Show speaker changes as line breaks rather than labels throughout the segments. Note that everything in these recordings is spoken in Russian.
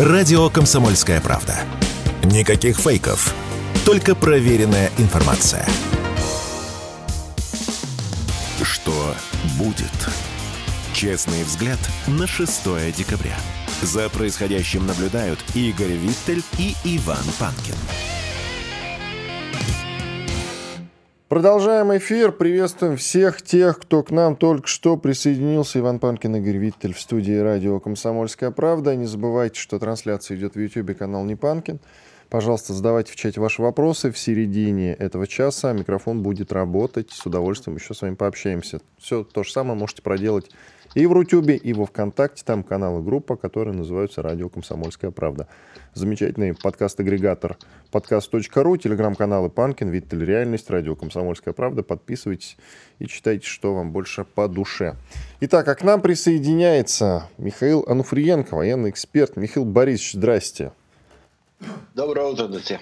Радио «Комсомольская правда». Никаких фейков, только проверенная информация. Что будет? Честный взгляд на 6 декабря. За происходящим наблюдают Игорь Виттель и Иван Панкин.
Продолжаем эфир. Приветствуем всех тех, кто к нам только что присоединился. Иван Панкин, Игорь Виттель в студии радио «Комсомольская правда». Не забывайте, что трансляция идет в YouTube, канал «Не Панкин». Пожалуйста, задавайте в чате ваши вопросы. В середине этого часа микрофон будет работать. С удовольствием еще с вами пообщаемся. Все то же самое можете проделать и в Рутюбе, и во Вконтакте. Там канал и группа, которые называются «Радио Комсомольская правда». Замечательный подкаст-агрегатор подкаст.ру, телеграм-каналы Панкин, Виттель Реальность, Радио Комсомольская правда. Подписывайтесь и читайте, что вам больше по душе. Итак, а к нам присоединяется Михаил Ануфриенко, военный эксперт. Михаил Борисович, здрасте.
Доброе утро, друзья.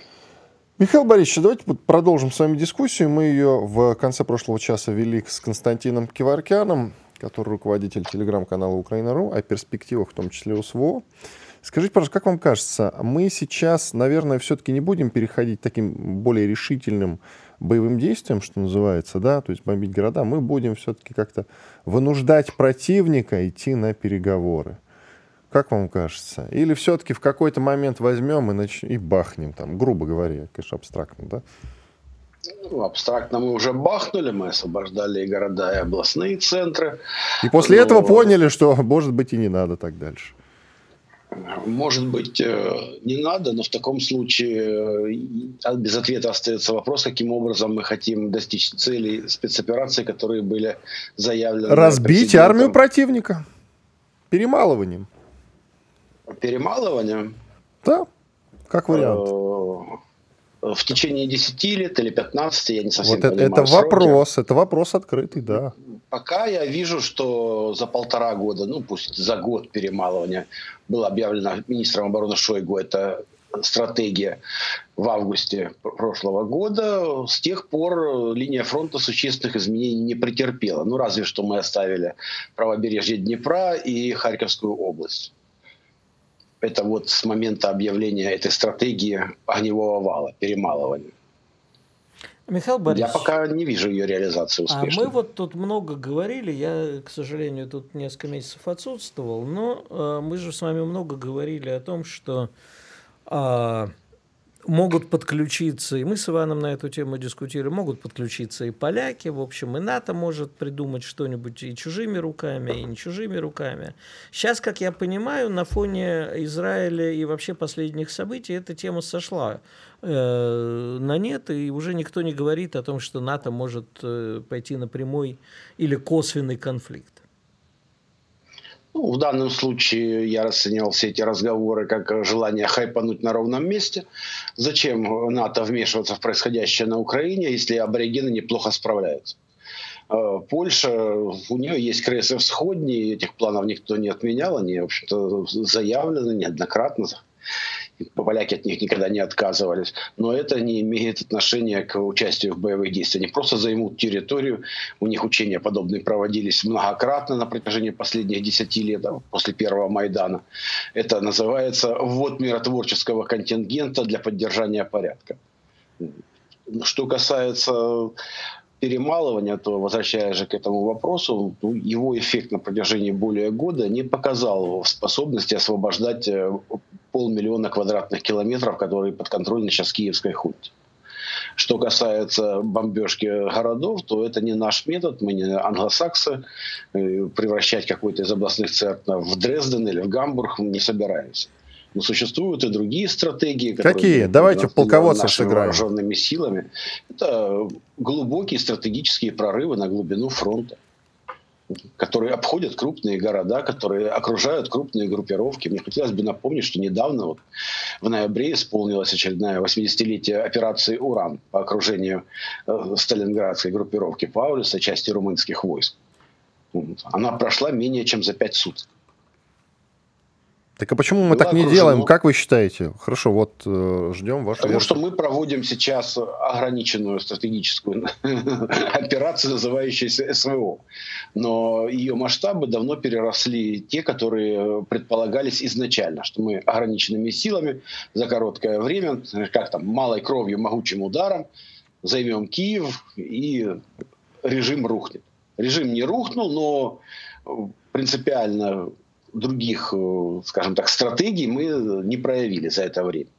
Михаил Борисович, давайте продолжим с вами дискуссию. Мы ее в конце прошлого часа вели с Константином Киваркяном который руководитель телеграм-канала Украина.ру, о перспективах, в том числе у СВО. Скажите, пожалуйста, как вам кажется, мы сейчас, наверное, все-таки не будем переходить таким более решительным боевым действием, что называется, да, то есть бомбить города, мы будем все-таки как-то вынуждать противника идти на переговоры. Как вам кажется? Или все-таки в какой-то момент возьмем и, нач... и бахнем, там, грубо говоря, конечно, абстрактно, да?
Ну, абстрактно мы уже бахнули, мы освобождали и города, и областные центры.
И после Но... этого поняли, что, может быть, и не надо так дальше.
Может быть, э, не надо, но в таком случае э, без ответа остается вопрос, каким образом мы хотим достичь целей спецопераций, которые были заявлены.
Разбить армию противника перемалыванием.
Перемалыванием?
Да, как вариант.
В течение 10 лет или 15, я не совсем вот
понимаю. Это, это вопрос, это вопрос открытый, да.
Пока я вижу, что за полтора года, ну пусть за год перемалывания было объявлено министром обороны Шойгу, это стратегия в августе прошлого года. С тех пор линия фронта существенных изменений не претерпела. Ну, разве что мы оставили правобережье Днепра и Харьковскую область это вот с момента объявления этой стратегии огневого вала, перемалывания.
Михаил Борисович,
я пока не вижу ее реализации успешной.
А мы вот тут много говорили, я, к сожалению, тут несколько месяцев отсутствовал, но э, мы же с вами много говорили о том, что э, могут подключиться, и мы с Иваном на эту тему дискутировали, могут подключиться и поляки, в общем, и НАТО может придумать что-нибудь и чужими руками, и не чужими руками. Сейчас, как я понимаю, на фоне Израиля и вообще последних событий эта тема сошла э, на нет, и уже никто не говорит о том, что НАТО может э, пойти на прямой или косвенный конфликт.
Ну, в данном случае я расценивал все эти разговоры как желание хайпануть на ровном месте. Зачем НАТО вмешиваться в происходящее на Украине, если аборигены неплохо справляются? Э, Польша, у нее есть крейсы всходние, этих планов никто не отменял, они, в общем-то, заявлены неоднократно поляки от них никогда не отказывались. Но это не имеет отношения к участию в боевых действиях. Они просто займут территорию. У них учения подобные проводились многократно на протяжении последних десяти лет, после первого Майдана. Это называется ввод миротворческого контингента для поддержания порядка. Что касается перемалывания, то, возвращаясь же к этому вопросу, ну, его эффект на протяжении более года не показал способности освобождать э, полмиллиона квадратных километров, которые подконтрольны сейчас киевской хунте. Что касается бомбежки городов, то это не наш метод, мы не англосаксы, э, превращать какой-то из областных центров в Дрезден или в Гамбург мы не собираемся. Но существуют и другие стратегии.
Какие? Давайте в полководцев сыграем.
вооруженными силами. Это глубокие стратегические прорывы на глубину фронта которые обходят крупные города, которые окружают крупные группировки. Мне хотелось бы напомнить, что недавно, вот, в ноябре, исполнилась очередная 80-летие операции «Уран» по окружению э, сталинградской группировки Паулюса, части румынских войск. Она прошла менее чем за пять суток.
Так а почему мы так не окружено. делаем? Как вы считаете? Хорошо, вот э, ждем вашу
Потому версию. что мы проводим сейчас ограниченную стратегическую операцию, называющуюся СВО. Но ее масштабы давно переросли те, которые предполагались изначально, что мы ограниченными силами за короткое время, как там, малой кровью, могучим ударом займем Киев и режим рухнет. Режим не рухнул, но принципиально других, э, скажем так, стратегий мы не проявили за это время.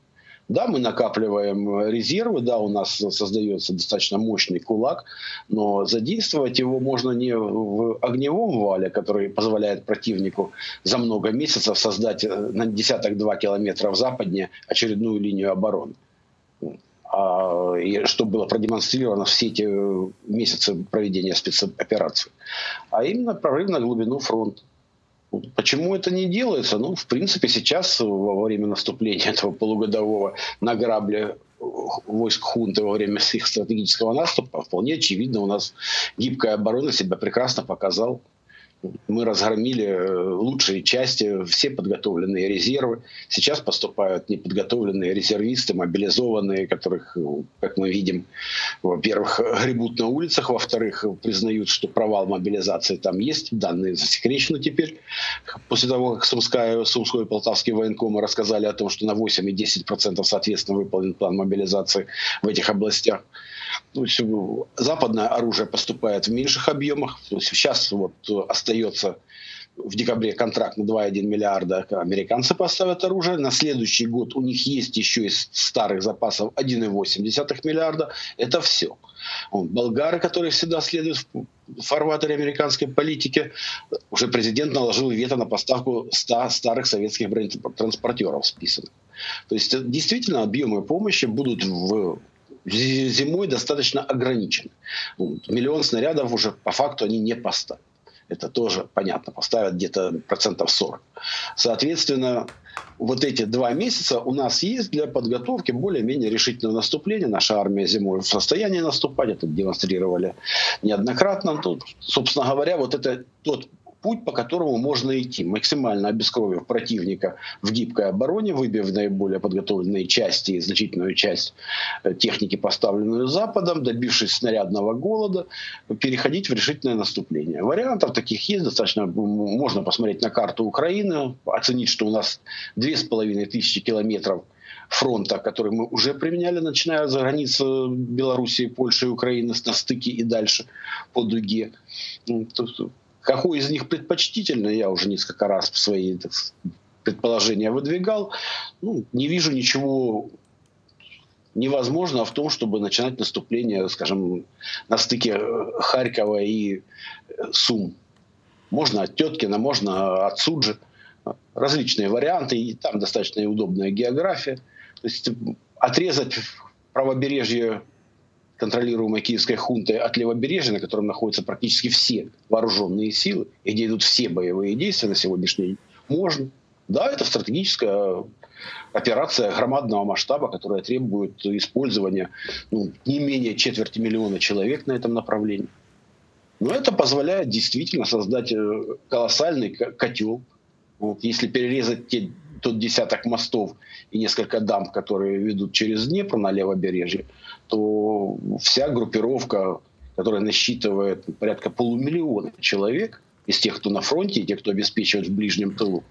Да, мы накапливаем резервы, да, у нас создается достаточно мощный кулак, но задействовать его можно не в огневом вале, который позволяет противнику за много месяцев создать э, на десяток-два километров западнее очередную линию обороны. А, и что было продемонстрировано все эти месяцы проведения спецоперации, а именно прорыв на глубину фронта. Почему это не делается? Ну, в принципе, сейчас, во время наступления этого полугодового на грабли войск хунты во время их стратегического наступа, вполне очевидно, у нас гибкая оборона себя прекрасно показала мы разгромили э, лучшие части, все подготовленные резервы. Сейчас поступают неподготовленные резервисты, мобилизованные, которых, э, как мы видим, во-первых, гребут на улицах, во-вторых, признают, что провал мобилизации там есть, данные засекречены теперь. После того, как Сумская, Сумской и Полтавский военкомы рассказали о том, что на 8 и 10% соответственно выполнен план мобилизации в этих областях. То есть западное оружие поступает в меньших объемах. То есть сейчас вот остается в декабре контракт на 2,1 миллиарда американцы поставят оружие. На следующий год у них есть еще из старых запасов 1,8 миллиарда. Это все. болгары, которые всегда следуют в фарватере американской политики, уже президент наложил вето на поставку 100 старых советских бронетранспортеров списанных. То есть действительно объемы помощи будут в зимой достаточно ограничены. Миллион снарядов уже по факту они не поставят. Это тоже понятно, поставят где-то процентов 40. Соответственно, вот эти два месяца у нас есть для подготовки более-менее решительного наступления. Наша армия зимой в состоянии наступать, это демонстрировали неоднократно. Тут, собственно говоря, вот это тот путь, по которому можно идти, максимально обескровив противника в гибкой обороне, выбив наиболее подготовленные части и значительную часть э, техники, поставленную Западом, добившись снарядного голода, переходить в решительное наступление. Вариантов таких есть достаточно. Можно посмотреть на карту Украины, оценить, что у нас две с половиной тысячи километров фронта, который мы уже применяли, начиная за границы Белоруссии, Польши и Украины на стыке и дальше по дуге. Какой из них предпочтительный, я уже несколько раз в свои предположения выдвигал. Ну, не вижу ничего невозможного в том, чтобы начинать наступление, скажем, на стыке э, Харькова и э, Сум. Можно от Теткина, можно от Суджи. Различные варианты, и там достаточно удобная география. То есть отрезать правобережье контролируемой киевской хунтой от левобережья, на котором находятся практически все вооруженные силы, и где идут все боевые действия на сегодняшний день, можно. Да, это стратегическая операция громадного масштаба, которая требует использования ну, не менее четверти миллиона человек на этом направлении. Но это позволяет действительно создать э, колоссальный котел. Вот, если перерезать те, тот десяток мостов и несколько дамб, которые ведут через Днепр на левобережье, то вся группировка, которая насчитывает порядка полумиллиона человек, из тех, кто на фронте, и тех, кто обеспечивает в ближнем тылу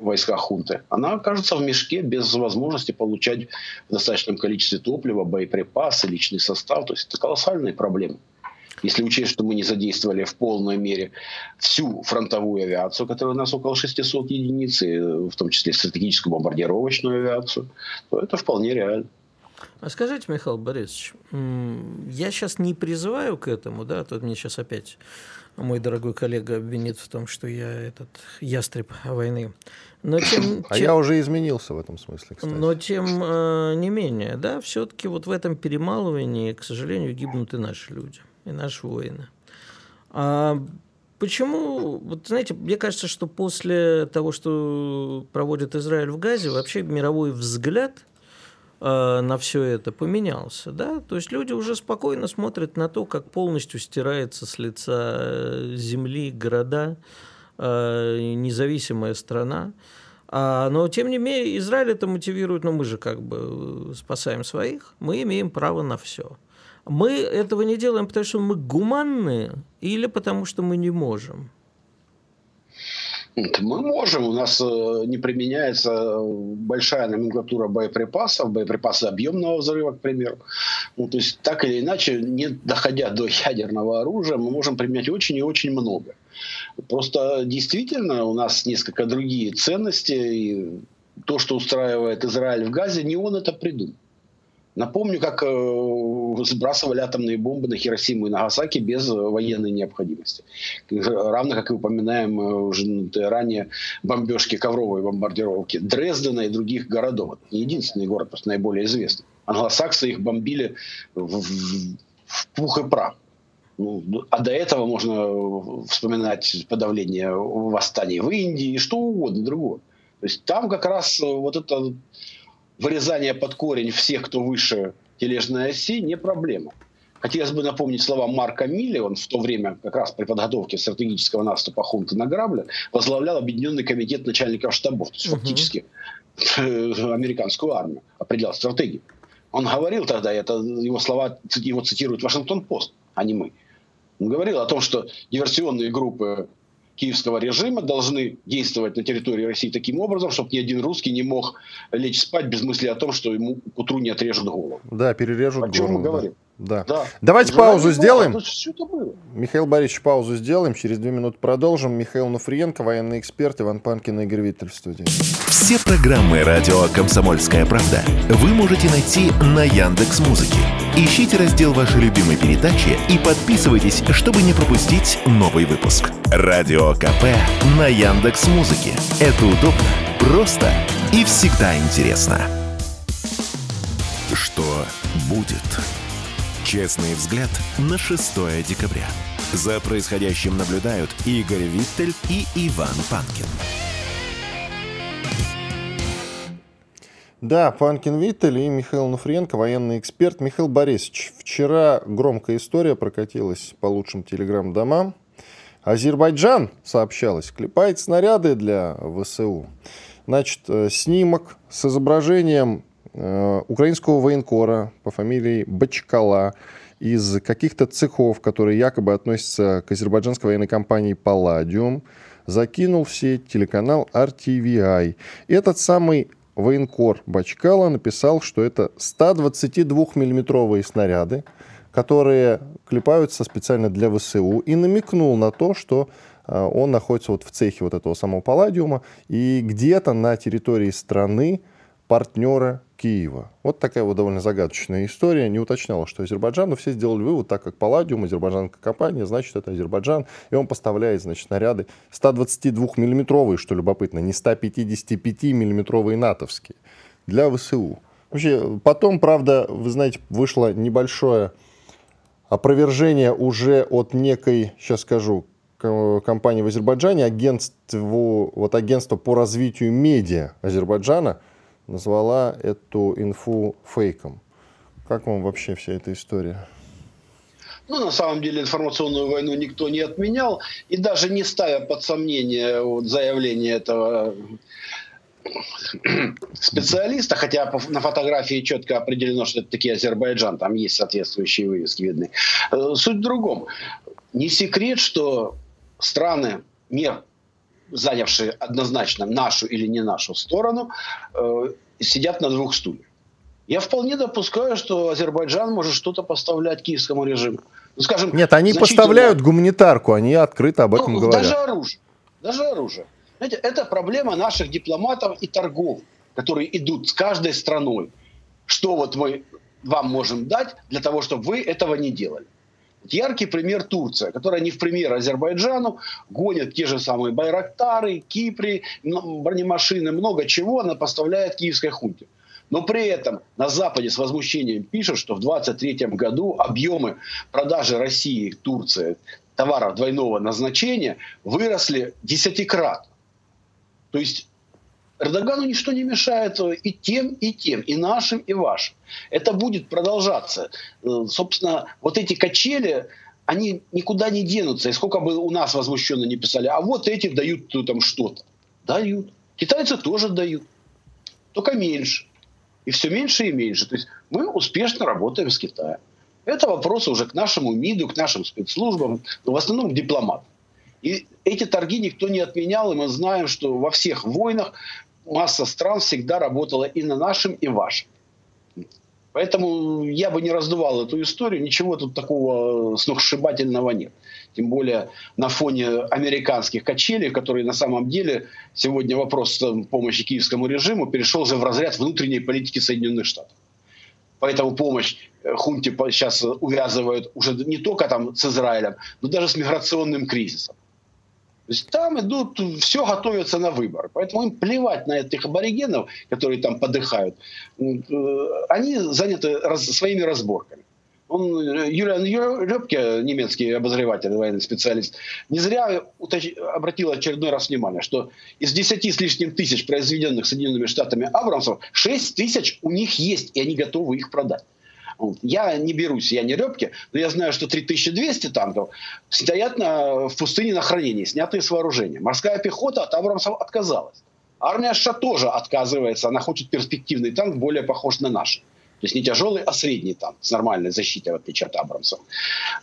войска хунты, она окажется в мешке без возможности получать в достаточном количестве топлива, боеприпасы, личный состав. То есть это колоссальные проблемы. Если учесть, что мы не задействовали в полной мере всю фронтовую авиацию, которая у нас около 600 единиц, в том числе стратегическую бомбардировочную авиацию, то это вполне реально.
А скажите, Михаил Борисович, я сейчас не призываю к этому, да, тут мне сейчас опять мой дорогой коллега обвинит в том, что я этот ястреб войны.
Но тем, а я уже изменился в этом смысле, кстати.
Но тем э, не менее, да, все-таки вот в этом перемалывании, к сожалению, гибнут и наши люди, и наши воины. А почему, вот знаете, мне кажется, что после того, что проводит Израиль в Газе, вообще мировой взгляд – Э, на все это поменялся, да, то есть люди уже спокойно смотрят на то, как полностью стирается с лица э, земли города, э, независимая страна. А, но, тем не менее, Израиль это мотивирует, но мы же как бы спасаем своих, мы имеем право на все. Мы этого не делаем, потому что мы гуманные или потому что мы не можем?
Мы можем, у нас э, не применяется большая номенклатура боеприпасов, боеприпасы объемного взрыва, к примеру. Ну, то есть так или иначе, не доходя до ядерного оружия, мы можем применять очень и очень много. Просто действительно у нас несколько другие ценности, и то, что устраивает Израиль в Газе, не он это придумал. Напомню, как э, сбрасывали атомные бомбы на Хиросиму и Нагасаки без военной необходимости. Равно как и упоминаем э, уже ранее бомбежки, ковровые бомбардировки Дрездена и других городов. Это не единственный город, просто наиболее известный. Англосаксы их бомбили в, в, пух и прах. Ну, а до этого можно вспоминать подавление восстаний в Индии и что угодно другое. То есть там как раз вот это вырезание под корень всех, кто выше тележной оси, не проблема. Хотелось бы напомнить слова Марка Милли, он в то время как раз при подготовке стратегического наступа хунты на Грабля возглавлял Объединенный комитет начальников штабов, то есть угу. фактически э, американскую армию, определял стратегию. Он говорил тогда, это его слова, его цитирует Вашингтон-Пост, а не мы. Он говорил о том, что диверсионные группы киевского режима должны действовать на территории России таким образом, чтобы ни один русский не мог лечь спать без мысли о том, что ему к утру не отрежут голову.
Да, перережут
о чем
голову.
мы говорим?
Да. да. Давайте паузу было, сделаем.
было.
Михаил Борисович, паузу сделаем. Через две минуты продолжим. Михаил Нуфриенко, военный эксперт, Иван Панкин и Игорь Виттель в студии.
Все программы радио «Комсомольская правда» вы можете найти на Яндекс Музыке. Ищите раздел вашей любимой передачи и подписывайтесь, чтобы не пропустить новый выпуск. Радио КП на Яндекс Музыке. Это удобно, просто и всегда интересно. Что будет? Честный взгляд на 6 декабря. За происходящим наблюдают Игорь Виттель и Иван Панкин.
Да, Панкин Виттель и Михаил Нуфриенко, военный эксперт. Михаил Борисович, вчера громкая история прокатилась по лучшим телеграм-домам. Азербайджан, сообщалось, клепает снаряды для ВСУ. Значит, э, снимок с изображением украинского военкора по фамилии Бачкала из каких-то цехов, которые якобы относятся к азербайджанской военной компании «Палладиум», закинул в сеть телеканал RTVI. Этот самый военкор Бачкала написал, что это 122-миллиметровые снаряды, которые клепаются специально для ВСУ, и намекнул на то, что а, он находится вот в цехе вот этого самого палладиума, и где-то на территории страны партнера Киева. Вот такая вот довольно загадочная история. Не уточняла, что Азербайджан, но все сделали вывод, так как Палладиум, азербайджанская компания, значит, это Азербайджан, и он поставляет, значит, снаряды 122-миллиметровые, что любопытно, не 155-миллиметровые натовские, для ВСУ. Вообще, потом, правда, вы знаете, вышло небольшое опровержение уже от некой, сейчас скажу, компании в Азербайджане, агентству, вот агентство по развитию медиа Азербайджана – назвала эту инфу фейком. Как вам вообще вся эта история?
Ну, на самом деле информационную войну никто не отменял. И даже не ставя под сомнение вот, заявление этого специалиста, хотя на фотографии четко определено, что это таки Азербайджан, там есть соответствующие вывески видны. Э, суть в другом. Не секрет, что страны мир занявшие однозначно нашу или не нашу сторону, э, сидят на двух стульях. Я вполне допускаю, что Азербайджан может что-то поставлять киевскому режиму.
Ну, скажем, Нет, они поставляют гуманитарку, они открыто об этом ну, говорят.
Даже оружие. Даже оружие. Знаете, это проблема наших дипломатов и торгов, которые идут с каждой страной. Что вот мы вам можем дать для того, чтобы вы этого не делали. Яркий пример Турция, которая не в пример Азербайджану, гонит те же самые Байрактары, Кипри, бронемашины, много чего она поставляет киевской хунте. Но при этом на Западе с возмущением пишут, что в 2023 году объемы продажи России, Турции товаров двойного назначения выросли десятикратно. То есть Эрдогану ничто не мешает и тем, и тем, и нашим, и вашим. Это будет продолжаться. Э, собственно, вот эти качели, они никуда не денутся. И сколько бы у нас возмущенно не писали, а вот эти дают там что-то. Дают. Китайцы тоже дают, только меньше. И все меньше и меньше. То есть мы успешно работаем с Китаем. Это вопросы уже к нашему МИДу, к нашим спецслужбам, но в основном к дипломатам. И эти торги никто не отменял, и мы знаем, что во всех войнах масса стран всегда работала и на нашем, и вашем. Поэтому я бы не раздувал эту историю, ничего тут такого сногсшибательного нет. Тем более на фоне американских качелей, которые на самом деле сегодня вопрос помощи киевскому режиму перешел уже в разряд внутренней политики Соединенных Штатов. Поэтому помощь э, хунте сейчас увязывают уже не только там с Израилем, но даже с миграционным кризисом. Там идут, все готовится на выбор. Поэтому им плевать на этих аборигенов, которые там подыхают. Э, они заняты раз, своими разборками. Он, э, Юлиан Лепке, немецкий обозреватель, военный специалист, не зря обратил очередной раз внимание, что из 10 с лишним тысяч произведенных Соединенными Штатами Абрамсов, 6 тысяч у них есть, и они готовы их продать. Я не берусь, я не Репки, но я знаю, что 3200 танков стоят на, в пустыне на хранении, снятые с вооружения. Морская пехота от Абрамсов отказалась. Армия США тоже отказывается, она хочет перспективный танк, более похож на наш. То есть не тяжелый, а средний танк с нормальной защитой, в отличие от Абрамсов.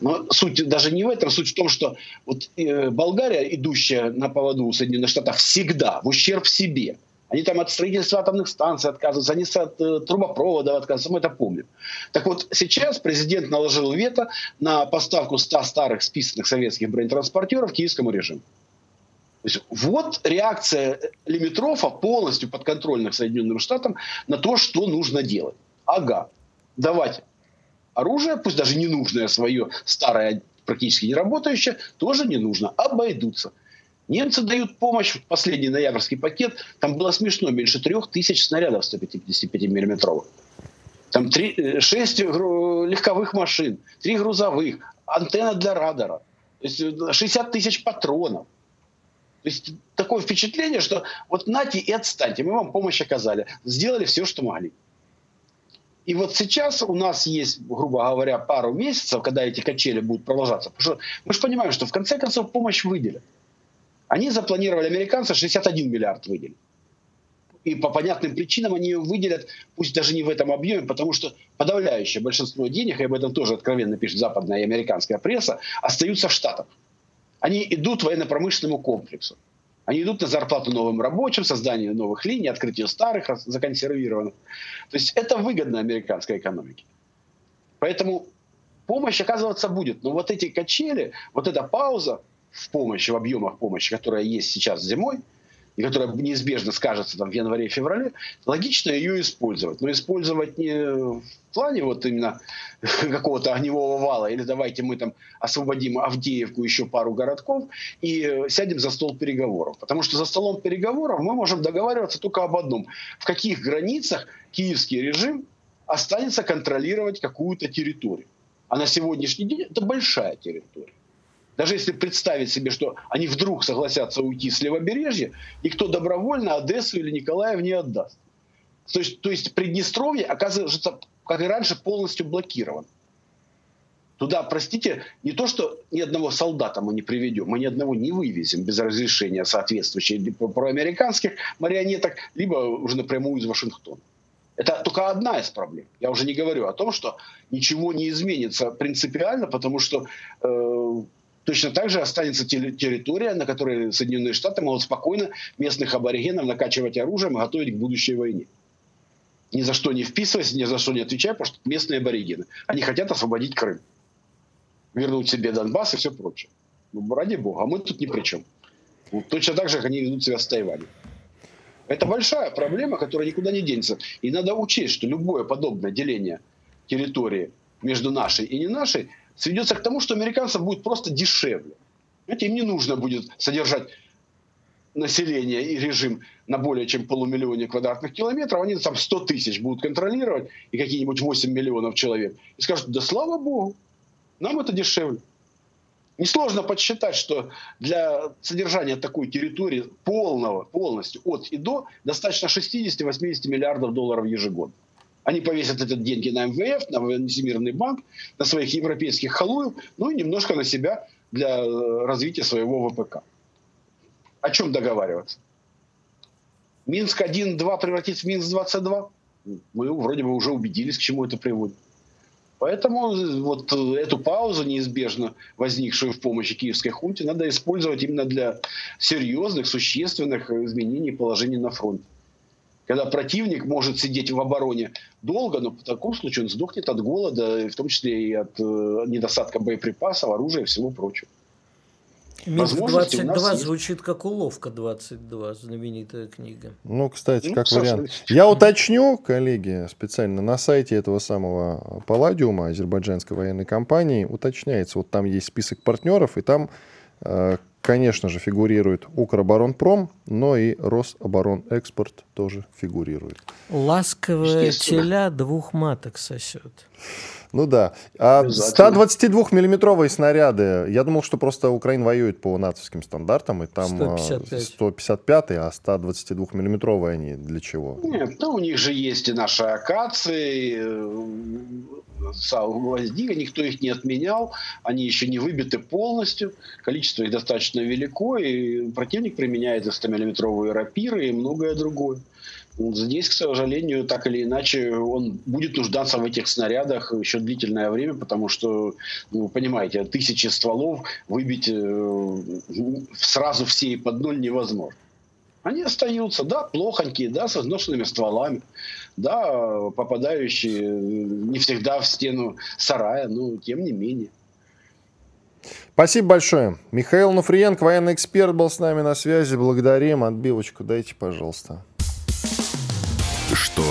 Но суть даже не в этом. Суть в том, что вот, э, Болгария, идущая на поводу у Соединенных Штатов, всегда в ущерб себе – они там от строительства атомных станций отказываются, они от э, трубопроводов отказываются, мы это помним. Так вот, сейчас президент наложил вето на поставку 100 старых списанных советских бронетранспортеров киевскому режиму. То есть вот реакция Лимитрофа полностью подконтрольных Соединенным Штатам на то, что нужно делать. Ага, давайте оружие, пусть даже ненужное свое, старое, практически не работающее, тоже не нужно, обойдутся. Немцы дают помощь, в последний ноябрьский пакет, там было смешно, меньше трех тысяч снарядов 155 миллиметровых. Там 3, 6 э, легковых машин, 3 грузовых, антенна для радара, то есть 60 э, тысяч патронов. То есть такое впечатление, что вот нате и отстаньте, мы вам помощь оказали, сделали все, что могли. И вот сейчас у нас есть, грубо говоря, пару месяцев, когда эти качели будут продолжаться. Потому что мы же понимаем, что в конце концов помощь выделят. Они запланировали, американцы, 61 миллиард выделить. И по понятным причинам они ее выделят, пусть даже не в этом объеме, потому что подавляющее большинство денег, и об этом тоже откровенно пишет западная и американская пресса, остаются в Штатах. Они идут военно-промышленному комплексу. Они идут на зарплату новым рабочим, создание новых линий, открытие старых, законсервированных. То есть это выгодно американской экономике. Поэтому помощь оказываться будет. Но вот эти качели, вот эта пауза, в помощи, в объемах помощи, которая есть сейчас зимой, и которая неизбежно скажется там в январе-феврале, логично ее использовать. Но использовать не в плане вот именно какого-то огневого вала, или давайте мы там освободим Авдеевку, еще пару городков, и сядем за стол переговоров. Потому что за столом переговоров мы можем договариваться только об одном. В каких границах киевский режим останется контролировать какую-то территорию. А на сегодняшний день это большая территория. Даже если представить себе, что они вдруг согласятся уйти с левобережья, никто добровольно Одессу или Николаев не отдаст. То есть, то есть Приднестровье оказывается, как и раньше, полностью блокирован. Туда, простите, не то, что ни одного солдата мы не приведем, мы ни одного не вывезем без разрешения соответствующих проамериканских марионеток, либо уже напрямую из Вашингтона. Это только одна из проблем. Я уже не говорю о том, что ничего не изменится принципиально, потому что э, Точно так же останется территория, на которой Соединенные Штаты могут спокойно местных аборигенов накачивать оружием и готовить к будущей войне. Ни за что не вписываясь, ни за что не отвечая, потому что местные аборигены. Они хотят освободить Крым. Вернуть себе Донбасс и все прочее. Ну, ради бога, а мы тут ни при чем. Вот точно так же, как они ведут себя с Тайванем. Это большая проблема, которая никуда не денется. И надо учесть, что любое подобное деление территории между нашей и не нашей сведется к тому, что американцам будет просто дешевле. Знаете, им не нужно будет содержать население и режим на более чем полумиллионе квадратных километров, они там 100 тысяч будут контролировать и какие-нибудь 8 миллионов человек. И скажут, да слава богу, нам это дешевле. Несложно подсчитать, что для содержания такой территории полного, полностью от и до достаточно 60-80 миллиардов долларов ежегодно. Они повесят эти деньги на МВФ, на Всемирный банк, на своих европейских халуев, ну и немножко на себя для э, развития своего ВПК. О чем договариваться? Минск-1-2 превратится в Минск-22. Мы вроде бы уже убедились, к чему это приводит. Поэтому вот эту паузу, неизбежно возникшую в помощи киевской хунте, надо использовать именно для серьезных, существенных изменений положения на фронте. Когда противник может сидеть в обороне долго, но в таком случае он сдохнет от голода, в том числе и от э, недостатка боеприпасов, оружия и всего прочего.
Минск-22 звучит как уловка 22, знаменитая книга.
Ну, кстати, ну, как вариант. Я уточню, коллеги, специально на сайте этого самого Палладиума, азербайджанской военной компании, уточняется, вот там есть список партнеров, и там э, конечно же, фигурирует Укроборонпром, но и Рособоронэкспорт тоже фигурирует.
Ласковая теля двух маток сосет.
Ну да. А 122-миллиметровые снаряды, я думал, что просто Украина воюет по натовским стандартам, и там 155, 155 а 122-миллиметровые они для чего?
Нет, ну у них же есть и наши акации, гвоздика, никто их не отменял, они еще не выбиты полностью, количество их достаточно велико, и противник применяет 100-миллиметровые рапиры и многое другое. Здесь, к сожалению, так или иначе, он будет нуждаться в этих снарядах еще длительное время, потому что, ну, вы понимаете, тысячи стволов выбить э, сразу все и под ноль невозможно. Они остаются, да, плохонькие, да, со изношенными стволами, да, попадающие не всегда в стену сарая, но тем не менее.
Спасибо большое. Михаил Нуфриенко, военный эксперт, был с нами на связи. Благодарим. Отбивочку дайте, пожалуйста.
Что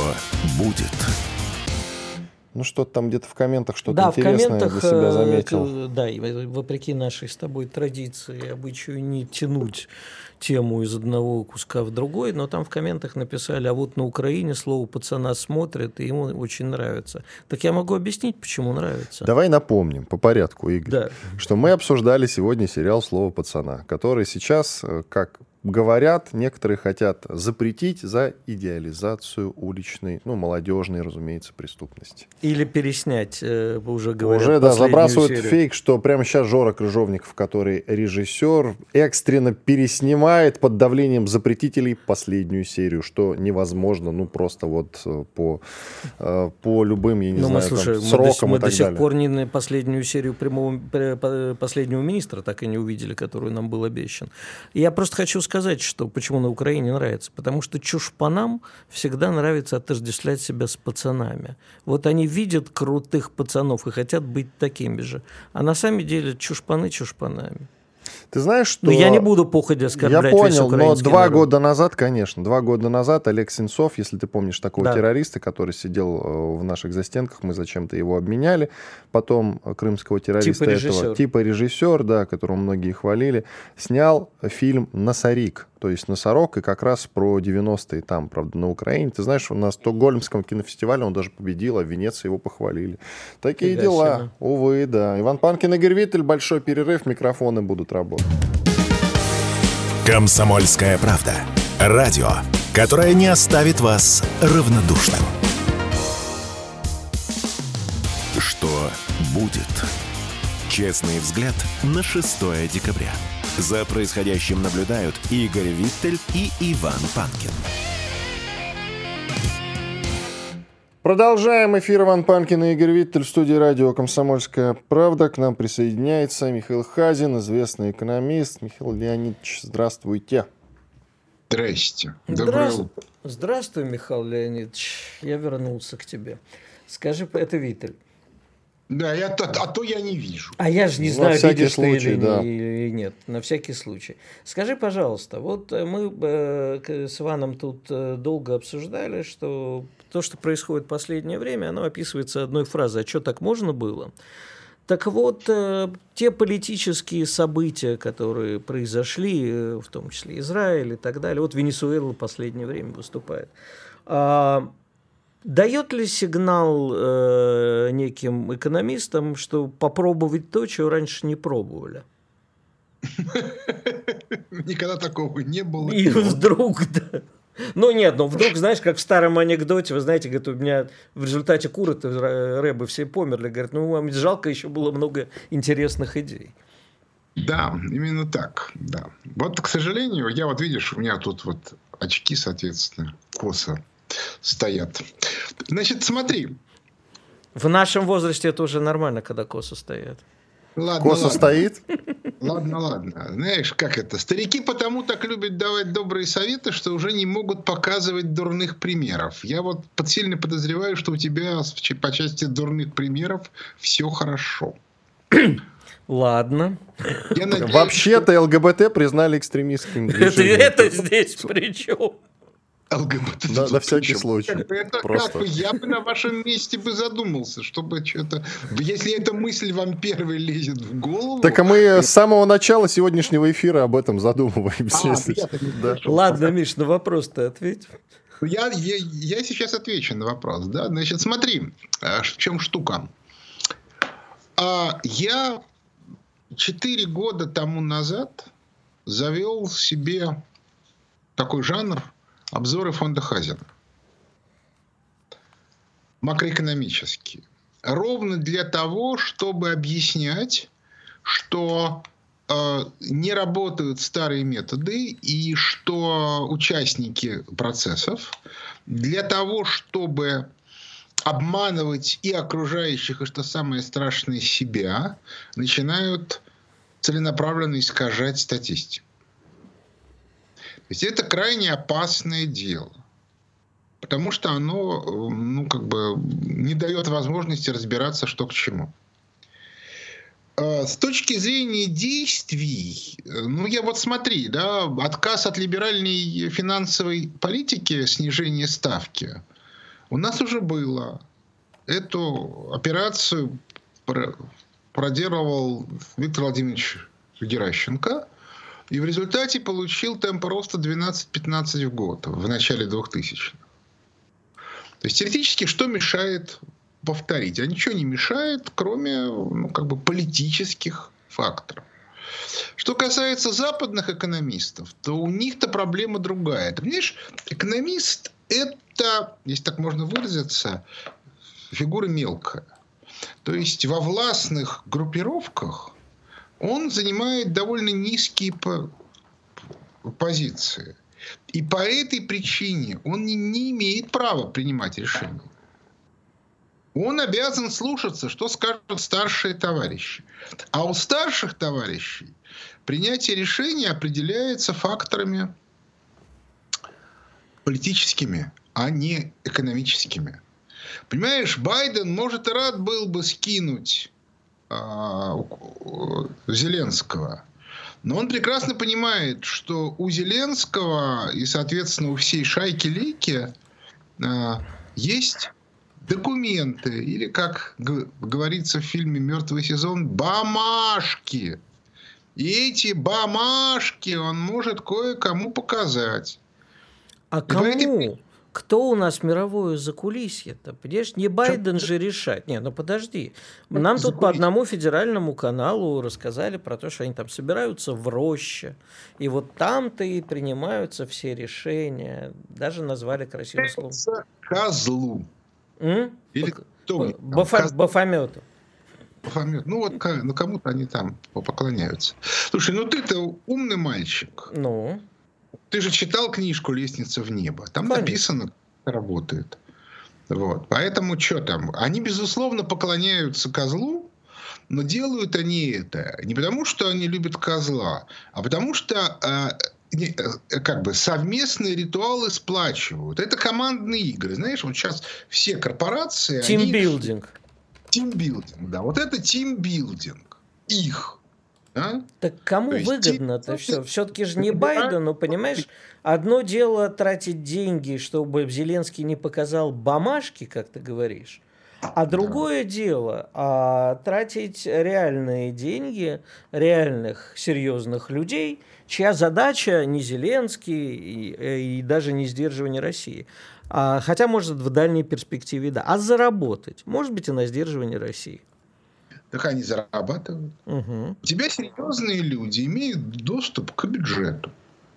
будет?
Ну, что-то там где-то в комментах что-то да, интересное в комментах, для себя заметил.
Э, да, и вопреки нашей с тобой традиции, обычаю не тянуть тему из одного куска в другой, но там в комментах написали, а вот на Украине слово пацана смотрит, и ему очень нравится. Так я могу объяснить, почему нравится.
Давай напомним по порядку, Игорь, да. что мы обсуждали сегодня сериал «Слово пацана», который сейчас, э, как говорят, некоторые хотят запретить за идеализацию уличной, ну, молодежной, разумеется, преступности.
Или переснять, э, уже говорят,
Уже, да, забрасывают серию. фейк, что прямо сейчас Жора Крыжовников, который режиссер, экстренно переснимает под давлением запретителей последнюю серию, что невозможно, ну, просто вот э, по, э, по любым, я не ну, знаю, мы, слушай, там, срокам
мы
и так
до сих далее. пор не последнюю серию прямого, последнего министра так и не увидели, которую нам был обещан. Я просто хочу сказать, что почему на Украине нравится. Потому что чушпанам всегда нравится отождествлять себя с пацанами. Вот они видят крутых пацанов и хотят быть такими же. А на самом деле чушпаны чушпанами.
Ты знаешь, что...
Но я не буду походя оскорблять
Я понял, но два народ. года назад, конечно, два года назад Олег Сенцов, если ты помнишь такого да. террориста, который сидел э, в наших застенках, мы зачем-то его обменяли, потом крымского террориста типа этого, режиссер. типа режиссер, да, которого многие хвалили, снял фильм «Носорик», то есть «Носорог», и как раз про 90-е там, правда, на Украине. Ты знаешь, на Стокгольмском кинофестивале он даже победил, а в Венеции его похвалили. Такие Фига дела. Себе. Увы, да. Иван Панкин, Игорь Виттель, большой перерыв, микрофоны будут работать.
«Комсомольская правда». Радио, которое не оставит вас равнодушным. Что будет? Честный взгляд на 6 декабря. За происходящим наблюдают Игорь Виттель и Иван Панкин.
Продолжаем эфир Иван Панкин и Игорь Виттель в студии радио «Комсомольская правда». К нам присоединяется Михаил Хазин, известный экономист. Михаил Леонидович, здравствуйте.
Здрасте.
Здравствуй. Здравствуй, Михаил Леонидович. Я вернулся к тебе. Скажи, это Виттель.
Да, я, а, а то я не вижу.
А я же не знаю, видишь случай, ты или, да. или нет. На всякий случай. Скажи, пожалуйста, вот э, мы э, с Иваном тут э, долго обсуждали, что то, что происходит в последнее время, оно описывается одной фразой. А что, так можно было? Так вот, те политические события, которые произошли, в том числе Израиль и так далее, вот Венесуэла в последнее время выступает, а, Дает ли сигнал э, неким экономистам, что попробовать то, чего раньше не пробовали?
Никогда такого не было.
И вдруг, да. Ну нет, ну вдруг, знаешь, как в старом анекдоте, вы знаете, говорит, у меня в результате куры рэбы все померли. Говорят, ну вам жалко, еще было много интересных идей.
Да, именно так, да. Вот, к сожалению, я вот, видишь, у меня тут вот очки, соответственно, косо стоят. Значит, смотри.
В нашем возрасте это уже нормально, когда косо стоят.
Ладно, Коса ладно. стоит?
Ладно, ладно. Знаешь, как это? Старики потому так любят давать добрые советы, что уже не могут показывать дурных примеров. Я вот сильно подозреваю, что у тебя по части дурных примеров все хорошо.
Ладно.
Вообще-то ЛГБТ признали экстремистским
это здесь при чем?
ЛГБТ. На, на всякий случай.
Это Просто. как бы я бы на вашем месте бы задумался, чтобы что-то... Если эта мысль вам первой лезет в голову...
Так а мы с самого начала сегодняшнего эфира об этом задумываемся. А,
да. Ладно, Миш, на вопрос-то ответь.
Я, я, я сейчас отвечу на вопрос. Да? Значит, смотри, а, в чем штука. А, я четыре года тому назад завел себе такой жанр обзоры фонда Хазина. Макроэкономические. Ровно для того, чтобы объяснять, что э, не работают старые методы и что участники процессов для того, чтобы обманывать и окружающих, и что самое страшное себя, начинают целенаправленно искажать статистику. Есть это крайне опасное дело. Потому что оно ну, как бы не дает возможности разбираться, что к чему. А, с точки зрения действий, ну я вот смотри, да, отказ от либеральной финансовой политики, снижение ставки, у нас уже было. Эту операцию проделывал Виктор Владимирович Геращенко – и в результате получил темп роста 12-15 в год в начале 2000-х. То есть теоретически что мешает повторить? А ничего не мешает, кроме ну, как бы политических факторов. Что касается западных экономистов, то у них-то проблема другая. Ты понимаешь, экономист – это, если так можно выразиться, фигура мелкая. То есть во властных группировках он занимает довольно низкие позиции. И по этой причине он не, имеет права принимать решения. Он обязан слушаться, что скажут старшие товарищи. А у старших товарищей принятие решения определяется факторами политическими, а не экономическими. Понимаешь, Байден, может, и рад был бы скинуть Зеленского. Но он прекрасно понимает, что у Зеленского и, соответственно, у всей шайки Лейки а, есть документы, или, как говорится в фильме «Мертвый сезон», бамашки. И эти бамашки он может кое-кому показать.
А кому? Кто у нас мировое закулисье-то? Понимаешь, не Байден же решать. Не, ну подожди. Нам тут по одному федеральному каналу рассказали про то, что они там собираются в роще. И вот там-то и принимаются все решения. Даже назвали красивым словом.
Козлу.
М? Или кто? Бафа... Бафомету.
Бафомет. Ну вот ну, кому-то они там поклоняются. Слушай, ну ты-то умный мальчик.
Ну?
Ты же читал книжку «Лестница в небо». Там Конечно. написано, как работает. Вот. Поэтому что там? Они, безусловно, поклоняются козлу, но делают они это не потому, что они любят козла, а потому что э, не, э, как бы совместные ритуалы сплачивают. Это командные игры. Знаешь, вот сейчас все корпорации...
Тимбилдинг.
Тимбилдинг, да. Вот это тимбилдинг. Их.
А? Так кому выгодно-то все? Все-таки же не Байдену, понимаешь? Одно дело тратить деньги, чтобы Зеленский не показал бумажки, как ты говоришь. А другое да. дело а, тратить реальные деньги реальных серьезных людей, чья задача не Зеленский и, э, и даже не сдерживание России. А, хотя, может, в дальней перспективе да. А заработать, может быть, и на сдерживание России
так они зарабатывают. Угу. У тебя серьезные люди имеют доступ к бюджету.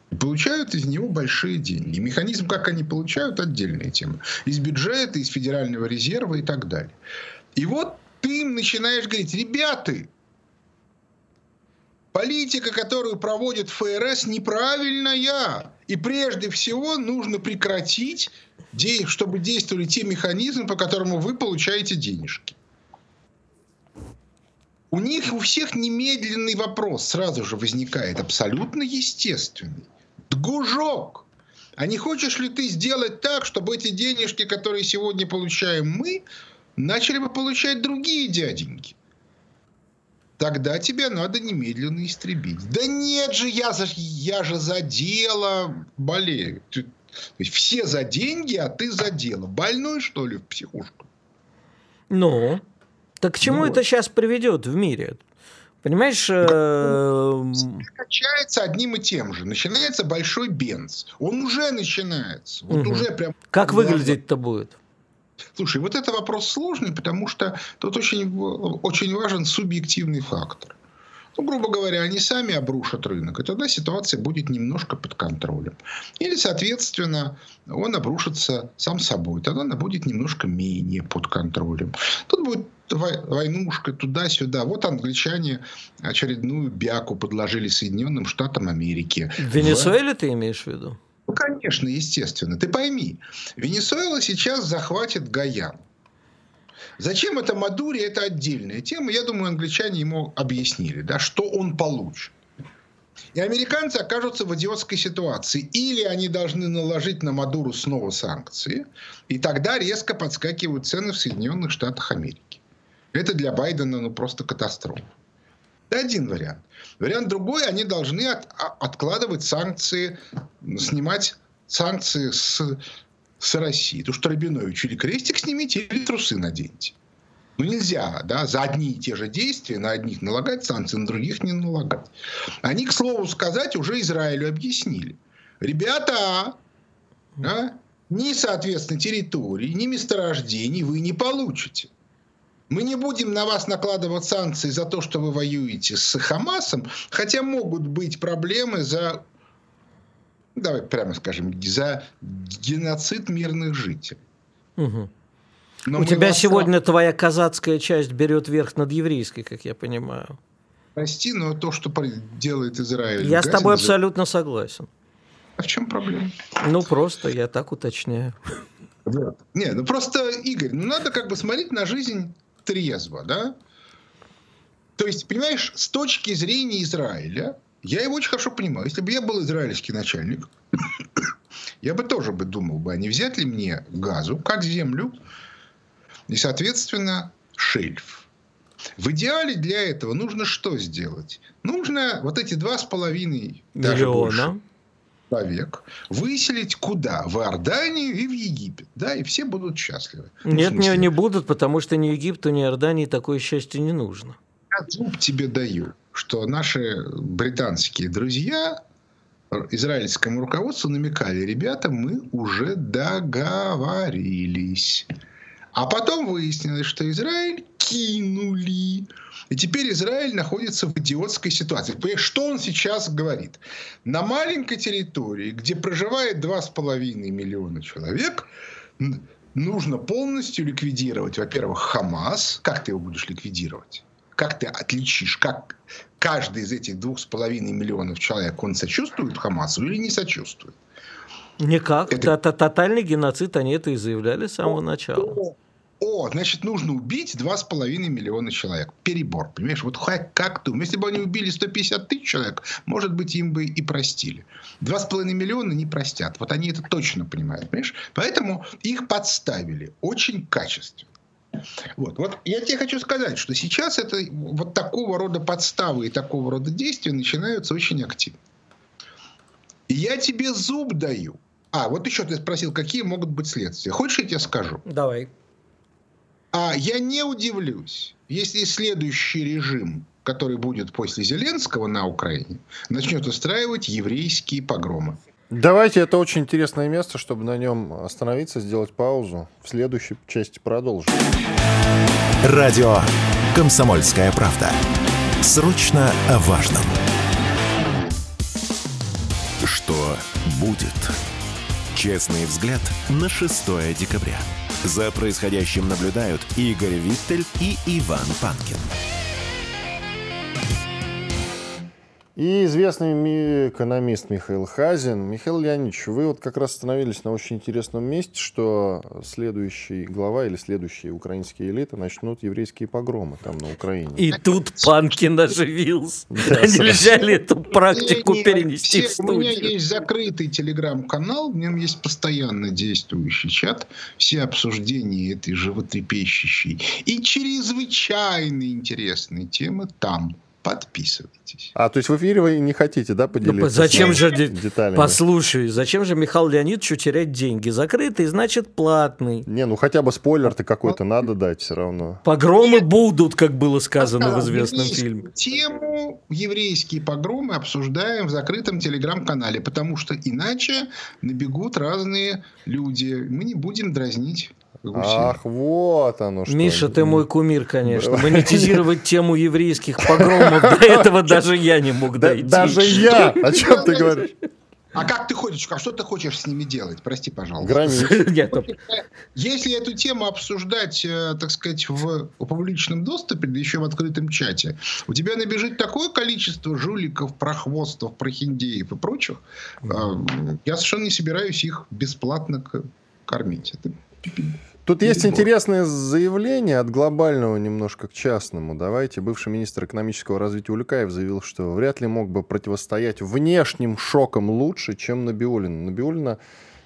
И получают из него большие деньги. Механизм, как они получают, отдельная тема. Из бюджета, из Федерального резерва и так далее. И вот ты им начинаешь говорить, ребята, политика, которую проводит ФРС, неправильная. И прежде всего нужно прекратить, чтобы действовали те механизмы, по которым вы получаете денежки. У них у всех немедленный вопрос сразу же возникает, абсолютно естественный. Дгужок! А не хочешь ли ты сделать так, чтобы эти денежки, которые сегодня получаем мы, начали бы получать другие дяденьки? Тогда тебя надо немедленно истребить. Да нет же, я, за, я же за дело болею. Ты, то есть все за деньги, а ты за дело. Больной, что ли, в психушку?
Ну, так к чему ну, это сейчас приведет в мире? Понимаешь? Э...
Качается одним и тем же. Начинается большой бенз. Он уже начинается. Вот
угу. уже прям... Как выглядеть-то будет?
Слушай, вот это вопрос сложный, потому что тут очень, очень важен субъективный фактор. Ну, грубо говоря, они сами обрушат рынок, и тогда ситуация будет немножко под контролем. Или, соответственно, он обрушится сам собой, тогда она будет немножко менее под контролем. Тут будет войнушка туда-сюда. Вот англичане очередную бяку подложили Соединенным Штатам Америки.
В Венесуэле ты имеешь в виду?
Ну, конечно, естественно. Ты пойми, Венесуэла сейчас захватит Гаян. Зачем это Мадуре, это отдельная тема. Я думаю, англичане ему объяснили, да, что он получит. И американцы окажутся в идиотской ситуации. Или они должны наложить на Мадуру снова санкции, и тогда резко подскакивают цены в Соединенных Штатах Америки. Это для Байдена ну, просто катастрофа. Это один вариант. Вариант другой, они должны от, а, откладывать санкции, снимать санкции с, с России. То, что Рабинович или крестик снимите, или трусы наденьте. Ну, нельзя, да, за одни и те же действия на одних налагать санкции, на других не налагать. Они, к слову сказать, уже Израилю объяснили. Ребята, да, ни, соответственно, территории, ни месторождений вы не получите. Мы не будем на вас накладывать санкции за то, что вы воюете с Хамасом, хотя могут быть проблемы за, давай прямо скажем, за геноцид мирных жителей.
Угу. Но У тебя вас... сегодня твоя казацкая часть берет верх над еврейской, как я понимаю.
Прости, но то, что делает Израиль...
Я с тобой абсолютно согласен.
А в чем проблема?
Ну, просто я так уточняю.
Да. Не, ну просто, Игорь, ну надо как бы смотреть на жизнь трезво, да? То есть, понимаешь, с точки зрения Израиля, я его очень хорошо понимаю. Если бы я был израильский начальник, я бы тоже бы думал бы, а не взять ли мне газу, как землю, и, соответственно, шельф. В идеале для этого нужно что сделать? Нужно вот эти два с половиной
миллиона
человек выселить куда? В Иорданию и в Египет. Да, и все будут счастливы.
Нет, не, не будут, потому что ни Египту, ни Иордании такое счастье не нужно.
Я зуб тебе даю, что наши британские друзья израильскому руководству намекали, ребята, мы уже договорились. А потом выяснилось, что Израиль кинули. И теперь Израиль находится в идиотской ситуации. Что он сейчас говорит? На маленькой территории, где проживает 2,5 миллиона человек, нужно полностью ликвидировать, во-первых, Хамас. Как ты его будешь ликвидировать? Как ты отличишь, как каждый из этих двух с половиной миллионов человек, он сочувствует Хамасу или не сочувствует?
Никак. Это... Тотальный геноцид они это и заявляли с самого начала
о, значит, нужно убить 2,5 миллиона человек. Перебор, понимаешь? Вот как думаешь, если бы они убили 150 тысяч человек, может быть, им бы и простили. 2,5 миллиона не простят. Вот они это точно понимают, понимаешь? Поэтому их подставили очень качественно. Вот. вот я тебе хочу сказать, что сейчас это вот такого рода подставы и такого рода действия начинаются очень активно. И я тебе зуб даю. А, вот еще ты спросил, какие могут быть следствия. Хочешь, я тебе скажу?
Давай.
А я не удивлюсь, если следующий режим, который будет после Зеленского на Украине, начнет устраивать еврейские погромы.
Давайте, это очень интересное место, чтобы на нем остановиться, сделать паузу. В следующей части продолжим.
Радио «Комсомольская правда». Срочно о важном. Что будет? Честный взгляд на 6 декабря. За происходящим наблюдают Игорь Виттель и Иван Панкин.
И известный экономист Михаил Хазин. Михаил Леонидович, вы вот как раз остановились на очень интересном месте, что следующий глава или следующие украинские элиты начнут еврейские погромы там на Украине.
И тут Панкин оживился. Нельзя ли эту практику перенести в
студию? У меня есть закрытый телеграм-канал, в нем есть постоянно действующий чат, все обсуждения этой животрепещущей и чрезвычайно интересной темы там подписывайтесь.
А, то есть в эфире вы не хотите, да, поделиться? Ну,
зачем же деталями? Послушай, зачем же Михаил Леонидовичу терять деньги? Закрытый, значит, платный.
Не, ну хотя бы спойлер-то какой-то надо дать все равно.
Погромы Нет. будут, как было сказано в известном фильме.
Тему еврейские погромы обсуждаем в закрытом телеграм-канале, потому что иначе набегут разные люди. Мы не будем дразнить
Ах, вот оно
что. Миша, ты мой кумир, конечно. Монетизировать тему еврейских погромов до этого даже я не мог дойти.
Даже я? О чем ты говоришь?
А как ты хочешь? А что ты хочешь с ними делать? Прости, пожалуйста. Границ. Если эту тему обсуждать, э, так сказать, в публичном доступе, да еще в открытом чате, у тебя набежит такое количество жуликов, прохвостов, прохиндеев и прочих, э, я совершенно не собираюсь их бесплатно кормить. Это
Тут есть интересное заявление от глобального немножко к частному. Давайте. Бывший министр экономического развития Улюкаев заявил, что вряд ли мог бы противостоять внешним шокам лучше, чем Набиулина. Набиулина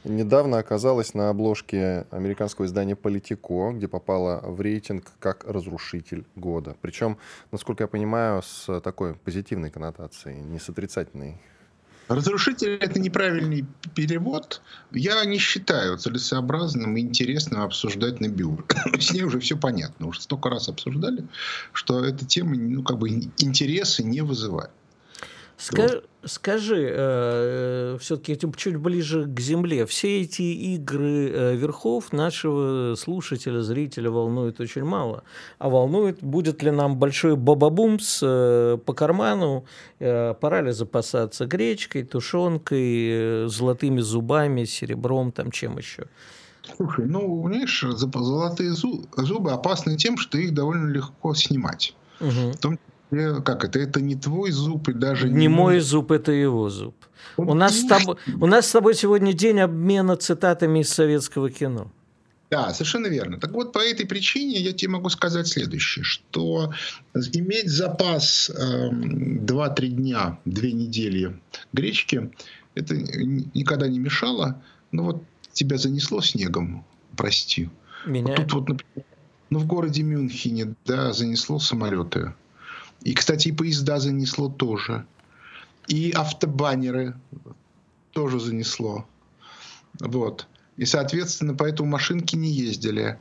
недавно оказалась на обложке американского издания «Политико», где попала в рейтинг как разрушитель года. Причем, насколько я понимаю, с такой позитивной коннотацией, не с отрицательной.
Разрушитель – это неправильный перевод. Я не считаю целесообразным и интересным обсуждать Набиуль. С ней уже все понятно. Уже столько раз обсуждали, что эта тема ну, как бы интереса не вызывает.
Ска- скажи, э, все-таки чуть ближе к земле, все эти игры э, верхов нашего слушателя, зрителя волнуют очень мало. А волнует, будет ли нам большой бабабумс э, по карману, э, пора ли запасаться гречкой, тушенкой, э, золотыми зубами, серебром, там чем еще.
Слушай, ну, знаешь, золотые зубы опасны тем, что их довольно легко снимать. Угу. В том Э, как это? Это не твой зуб и даже
не, не мой зуб, это его зуб. у нас, с тобой, у нас с тобой сегодня день обмена цитатами из советского кино.
Да, совершенно верно. Так вот, по этой причине я тебе могу сказать следующее, что иметь запас э, эм, 2-3 дня, 2 недели гречки, это никогда не мешало. Но вот тебя занесло снегом, прости. Меня? Вот тут вот, например, ну, в городе Мюнхене, да, занесло самолеты и, кстати, и поезда занесло тоже. И автобаннеры тоже занесло. Вот. И, соответственно, поэтому машинки не ездили.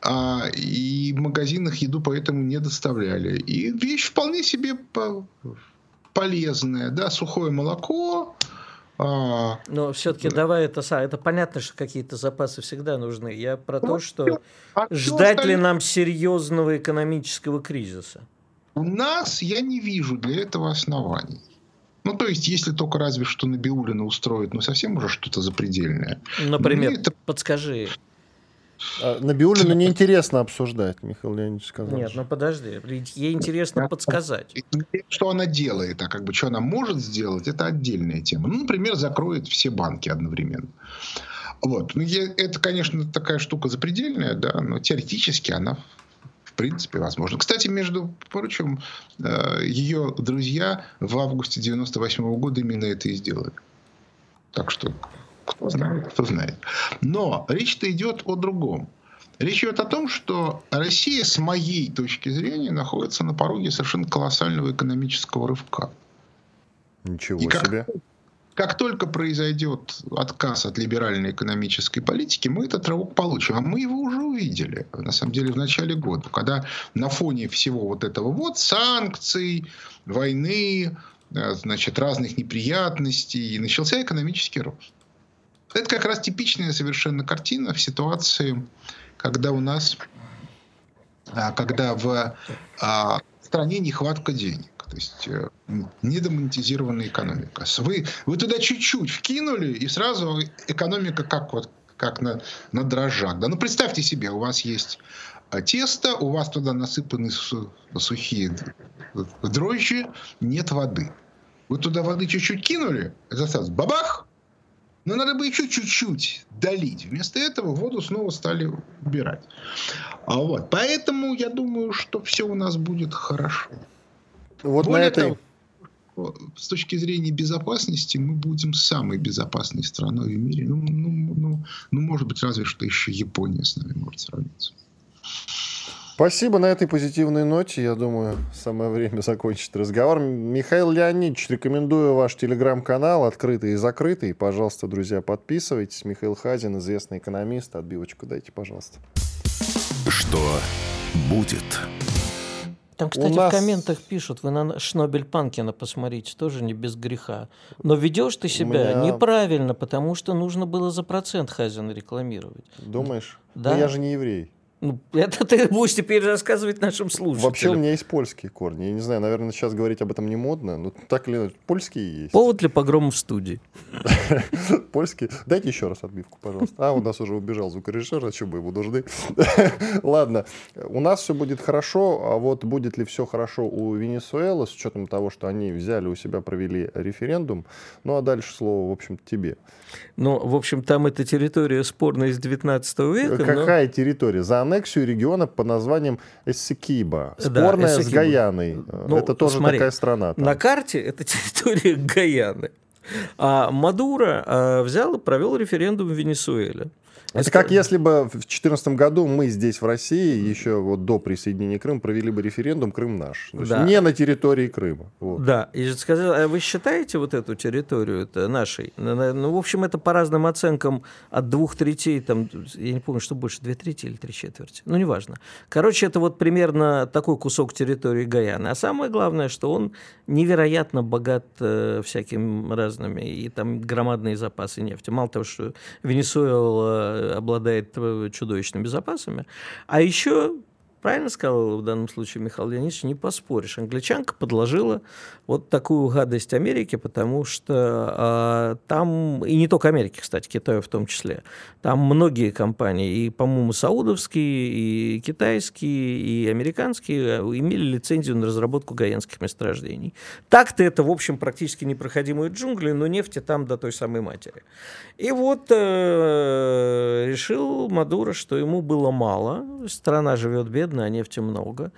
А, и в магазинах еду поэтому не доставляли. И вещь вполне себе по полезная. Да, сухое молоко,
а, Но все-таки давай это это понятно, что какие-то запасы всегда нужны. Я про то, что а ждать ли нам серьезного экономического кризиса?
У нас я не вижу для этого оснований. Ну, то есть, если только разве что Набиулина устроит, ну, совсем уже что-то запредельное.
Например, это... подскажи.
А, Набиулину неинтересно обсуждать, Михаил Леонидович сказал.
Нет, ну подожди, ей интересно подсказать.
Что она делает, а как бы что она может сделать, это отдельная тема. Ну, например, закроет все банки одновременно. Вот. Ну, это, конечно, такая штука запредельная, да, но теоретически она принципе, возможно. Кстати, между прочим, э, ее друзья в августе 98 -го года именно это и сделали. Так что, кто знает, кто знает. Но речь-то идет о другом. Речь идет о том, что Россия, с моей точки зрения, находится на пороге совершенно колоссального экономического рывка.
Ничего и себе. Как,
как только произойдет отказ от либеральной экономической политики, мы этот рывок получим. А мы его уже увидели, на самом деле, в начале года, когда на фоне всего вот этого вот санкций, войны, э, значит, разных неприятностей, начался экономический рост. Это как раз типичная совершенно картина в ситуации, когда у нас, а, когда в а, стране нехватка денег. То есть э, недомонетизированная экономика. Вы, вы туда чуть-чуть вкинули, и сразу экономика как вот как на, на дрожжах. Да? Ну, представьте себе, у вас есть э, тесто, у вас туда насыпаны сухие дрожжи, нет воды. Вы туда воды чуть-чуть кинули, это сразу бабах, но надо бы еще чуть-чуть долить. Вместо этого воду снова стали убирать. А вот. Поэтому я думаю, что все у нас будет хорошо.
Вот Более на этой...
того, с точки зрения безопасности мы будем самой безопасной страной в мире. Ну, ну, ну, ну может быть, разве что еще Япония с нами может сравниться.
Спасибо. На этой позитивной ноте, я думаю, самое время закончить разговор. Михаил Леонидович, рекомендую ваш телеграм-канал, открытый и закрытый. Пожалуйста, друзья, подписывайтесь. Михаил Хазин, известный экономист. Отбивочку дайте, пожалуйста.
Что будет?
Там, кстати, нас... в комментах пишут, вы на Шнобель Панкина посмотрите, тоже не без греха. Но ведешь ты себя меня... неправильно, потому что нужно было за процент Хазина рекламировать.
Думаешь? Да. Но я же не еврей.
Ну, это ты будешь теперь рассказывать нашим слушателям.
Вообще у меня есть польские корни. Я не знаю, наверное, сейчас говорить об этом не модно, но так или иначе, польские есть.
Повод для погрома в студии.
Польские? Дайте еще раз отбивку, пожалуйста. А, у нас уже убежал звукорежиссер, а что бы ему нужны? Ладно, у нас все будет хорошо, а вот будет ли все хорошо у Венесуэлы, с учетом того, что они взяли у себя, провели референдум. Ну, а дальше слово, в общем тебе.
Ну, в общем, там эта территория спорная из 19 века.
Какая территория? За аннексию региона под названием Эссекиба. Спорная да, с Гаяной. Ну, это тоже смотри, такая страна.
Там. На карте это территория Гаяны. А Мадуро а, взял и провел референдум в Венесуэле.
Это как если бы в 2014 году мы здесь, в России, еще вот до присоединения Крыма, провели бы референдум «Крым наш». То да. не на территории Крыма.
Вот. Да, и сказал, а вы считаете вот эту территорию это нашей? Ну, в общем, это по разным оценкам от двух третей, там, я не помню, что больше, две трети или три четверти. Ну, неважно. Короче, это вот примерно такой кусок территории Гаяны. А самое главное, что он невероятно богат э, всякими разными, и там громадные запасы нефти. Мало того, что Венесуэла обладает э, чудовищными запасами. А еще правильно сказал в данном случае Михаил Леонидович, не поспоришь. Англичанка подложила вот такую гадость Америке, потому что а, там, и не только Америки, кстати, Китаю в том числе, там многие компании, и, по-моему, саудовские, и китайские, и американские, э, имели лицензию на разработку гаянских месторождений. Так-то это, в общем, практически непроходимые джунгли, но нефти там до той самой матери. И вот э, решил Мадуро, что ему было мало, страна живет бедно, а нефти много.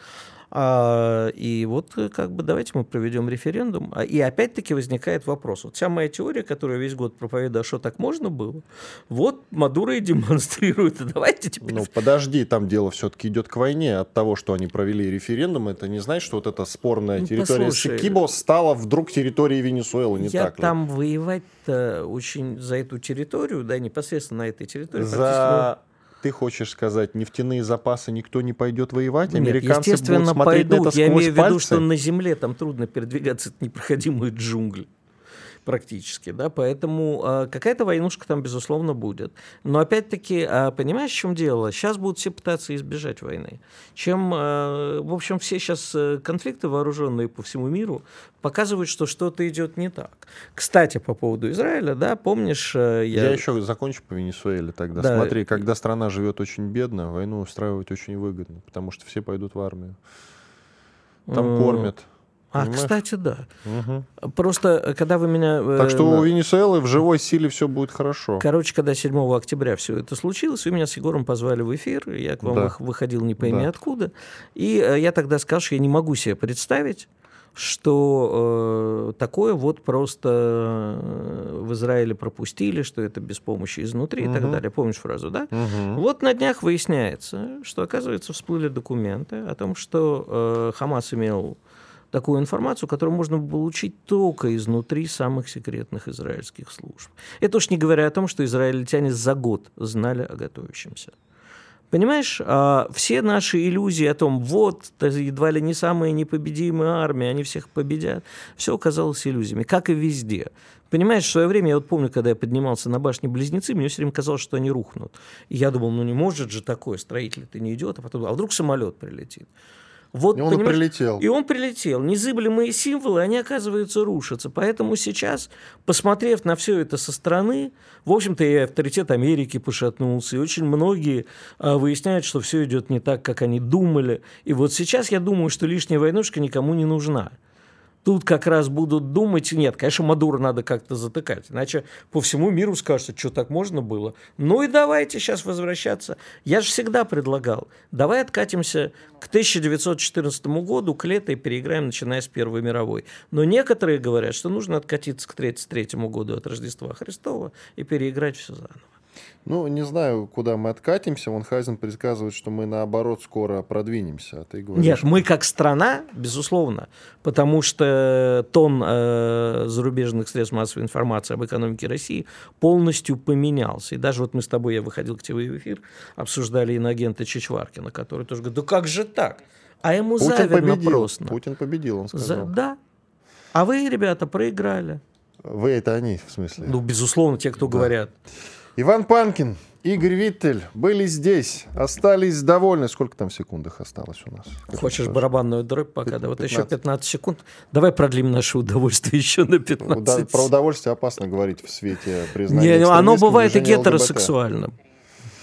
А, и вот э, как бы давайте мы проведем референдум. А, и опять-таки возникает вопрос. Вот вся моя теория, которую весь год проповедую, а что так можно было, вот Мадуро и демонстрирует. Давайте теперь...
Ну, подожди, там дело все-таки идет к войне. От того, что они провели референдум, это не значит, что вот эта спорная ну, территория послушай, Сикибо стала вдруг территорией Венесуэлы, не
я
так
ли? там воевать-то очень за эту территорию, да, непосредственно на этой территории.
За ты хочешь сказать, нефтяные запасы никто не пойдет воевать?
Нет,
Американцы
естественно,
будут смотреть
пойдут.
на это
Я имею
в виду,
пальцы? что на земле там трудно передвигаться, это непроходимые джунгли практически, да, поэтому э, какая-то войнушка там, безусловно, будет. Но опять-таки, э, понимаешь, в чем дело? Сейчас будут все пытаться избежать войны. Чем, э, в общем, все сейчас конфликты вооруженные по всему миру показывают, что что-то идет не так. Кстати, по поводу Израиля, да, помнишь... Я,
я еще закончу по Венесуэле тогда. Да. Смотри, когда страна живет очень бедно, войну устраивать очень выгодно, потому что все пойдут в армию. Там кормят
а, Понимаешь? кстати, да. Угу. Просто, э, когда вы меня...
Э, так что у Венесуэлы в живой силе все будет хорошо.
Короче, когда 7 октября все это случилось, вы меня с Егором позвали в эфир, я к вам да. выходил не пойми да. откуда, и э, я тогда сказал, что я не могу себе представить, что э, такое вот просто в Израиле пропустили, что это без помощи изнутри угу. и так далее. Помнишь фразу, да? Угу. Вот на днях выясняется, что, оказывается, всплыли документы о том, что э, Хамас имел такую информацию, которую можно получить только изнутри самых секретных израильских служб. Это уж не говоря о том, что израильтяне за год знали о готовящемся. Понимаешь, а, все наши иллюзии о том, вот, едва ли не самая непобедимая армия, они всех победят, все оказалось иллюзиями, как и везде. Понимаешь, в свое время, я вот помню, когда я поднимался на башне Близнецы, мне все время казалось, что они рухнут. И я думал, ну не может же такое, строитель-то не идет, а потом, а вдруг самолет прилетит.
Вот, и он прилетел.
И он прилетел. Незыблемые символы, они, оказывается, рушатся. Поэтому сейчас, посмотрев на все это со стороны, в общем-то, и авторитет Америки пошатнулся, и очень многие а, выясняют, что все идет не так, как они думали. И вот сейчас я думаю, что лишняя войнушка никому не нужна. Тут как раз будут думать, нет, конечно, Мадуро надо как-то затыкать, иначе по всему миру скажется, что так можно было. Ну и давайте сейчас возвращаться. Я же всегда предлагал, давай откатимся к 1914 году, к лету и переиграем, начиная с Первой мировой. Но некоторые говорят, что нужно откатиться к 1933 году от Рождества Христова и переиграть все заново.
Ну, не знаю, куда мы откатимся. Вон Хайзен предсказывает, что мы, наоборот, скоро продвинемся. А ты говоришь,
Нет, мы как страна, безусловно, потому что тон э, зарубежных средств массовой информации об экономике России полностью поменялся. И даже вот мы с тобой, я выходил к тебе в эфир, обсуждали иноагента Чичваркина, который тоже говорит, да как же так? А ему
Путин
завидно
победил.
просто.
Путин победил, он
За-
сказал.
да. А вы, ребята, проиграли.
Вы это они, в смысле.
Ну, безусловно, те, кто говорят.
Иван Панкин, Игорь Виттель были здесь, остались довольны. Сколько там в секундах осталось у нас?
Хочешь барабанную дробь пока? Да, вот еще
15.
15 секунд. Давай продлим наше удовольствие еще на
это?
15
Уда- Про удовольствие опасно говорить в свете признания
Не, оно бывает и
движения ЛГБТ.
гетеросексуальным.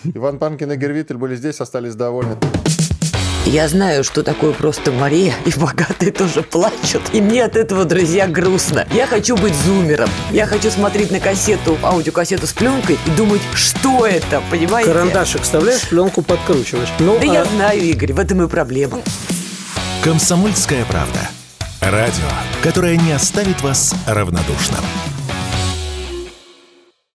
Иван Панкин и Игорь Виттель были здесь, остались довольны.
Я знаю, что такое просто Мария, и богатые тоже плачут. И мне от этого, друзья, грустно. Я хочу быть зумером. Я хочу смотреть на кассету, аудиокассету с пленкой и думать, что это, понимаете?
Карандашик вставляешь, пленку подкручиваешь. Ну,
Да
а-
я знаю, Игорь, в этом и проблема.
«Комсомольская правда». Радио, которое не оставит вас равнодушным.